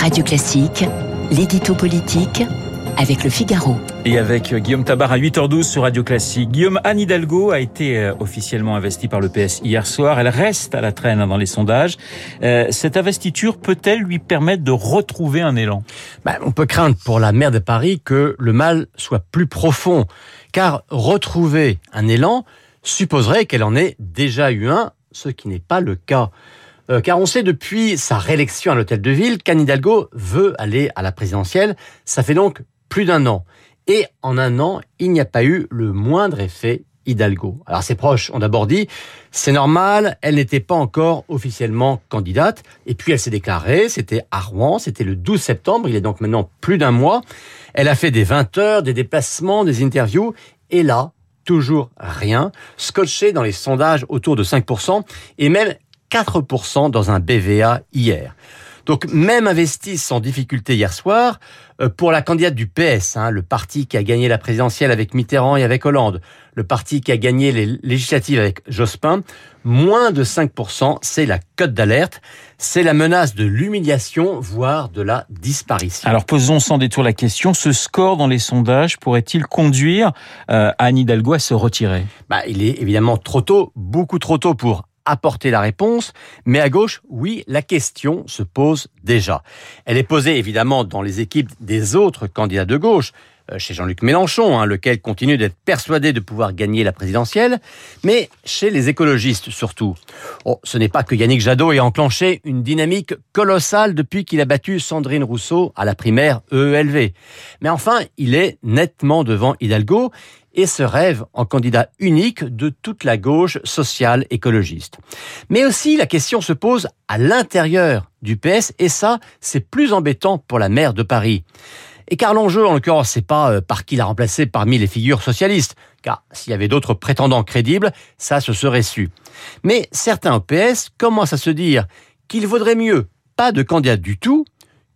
Radio Classique, l'édito politique avec le Figaro. Et avec Guillaume Tabar à 8h12 sur Radio Classique. Guillaume, Anne Hidalgo a été euh, officiellement investie par le PS hier soir. Elle reste à la traîne dans les sondages. Euh, cette investiture peut-elle lui permettre de retrouver un élan? Bah, On peut craindre pour la maire de Paris que le mal soit plus profond. Car retrouver un élan supposerait qu'elle en ait déjà eu un, ce qui n'est pas le cas. Euh, car on sait depuis sa réélection à l'hôtel de ville qu'Anne Hidalgo veut aller à la présidentielle. Ça fait donc plus d'un an. Et en un an, il n'y a pas eu le moindre effet Hidalgo. Alors ses proches ont d'abord dit, c'est normal, elle n'était pas encore officiellement candidate. Et puis elle s'est déclarée, c'était à Rouen, c'était le 12 septembre, il est donc maintenant plus d'un mois. Elle a fait des 20 heures, des déplacements, des interviews. Et là, toujours rien, scotché dans les sondages autour de 5%, et même 4% dans un BVA hier. Donc même investie sans difficulté hier soir, euh, pour la candidate du PS, hein, le parti qui a gagné la présidentielle avec Mitterrand et avec Hollande, le parti qui a gagné les législatives avec Jospin, moins de 5%, c'est la cote d'alerte, c'est la menace de l'humiliation, voire de la disparition. Alors posons sans détour la question, ce score dans les sondages pourrait-il conduire euh, Anne Hidalgo à se retirer? Bah, Il est évidemment trop tôt, beaucoup trop tôt pour apporter la réponse, mais à gauche, oui, la question se pose déjà. Elle est posée évidemment dans les équipes des autres candidats de gauche, euh, chez Jean-Luc Mélenchon, hein, lequel continue d'être persuadé de pouvoir gagner la présidentielle, mais chez les écologistes surtout. Oh, ce n'est pas que Yannick Jadot ait enclenché une dynamique colossale depuis qu'il a battu Sandrine Rousseau à la primaire EELV. Mais enfin, il est nettement devant Hidalgo et se rêve en candidat unique de toute la gauche sociale écologiste. Mais aussi, la question se pose à l'intérieur du PS, et ça, c'est plus embêtant pour la maire de Paris. Et car l'enjeu, en l'occurrence, c'est pas euh, par qui la remplacer parmi les figures socialistes, car s'il y avait d'autres prétendants crédibles, ça se serait su. Mais certains au PS commencent à se dire qu'il vaudrait mieux pas de candidat du tout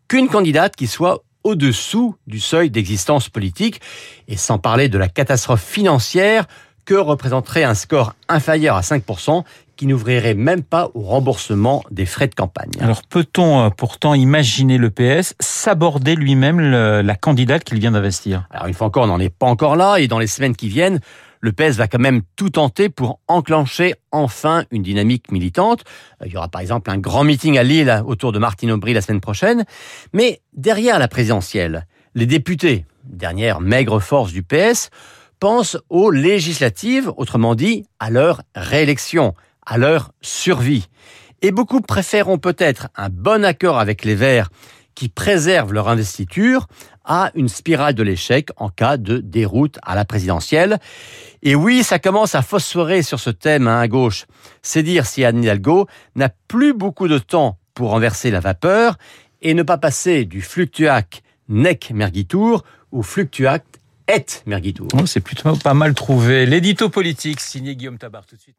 qu'une candidate qui soit au-dessous du seuil d'existence politique, et sans parler de la catastrophe financière que représenterait un score inférieur à 5%, qui n'ouvrirait même pas au remboursement des frais de campagne? Alors peut-on euh, pourtant imaginer le PS s'aborder lui-même la candidate qu'il vient d'investir? Alors une fois encore, on n'en est pas encore là, et dans les semaines qui viennent, le PS va quand même tout tenter pour enclencher enfin une dynamique militante. Euh, il y aura par exemple un grand meeting à Lille autour de Martine Aubry la semaine prochaine. Mais derrière la présidentielle, les députés, dernière maigre force du PS, pensent aux législatives, autrement dit à leur réélection, à leur survie. Et beaucoup préféreront peut-être un bon accord avec les Verts qui préservent leur investiture à une spirale de l'échec en cas de déroute à la présidentielle. Et oui, ça commence à phosphorer sur ce thème hein, à gauche. C'est dire si Anne Hidalgo n'a plus beaucoup de temps pour renverser la vapeur et ne pas passer du fluctuac nec mergitur au fluctuac et mergitur. Oh, c'est plutôt pas mal trouvé. L'édito politique signé Guillaume Tabar tout de suite.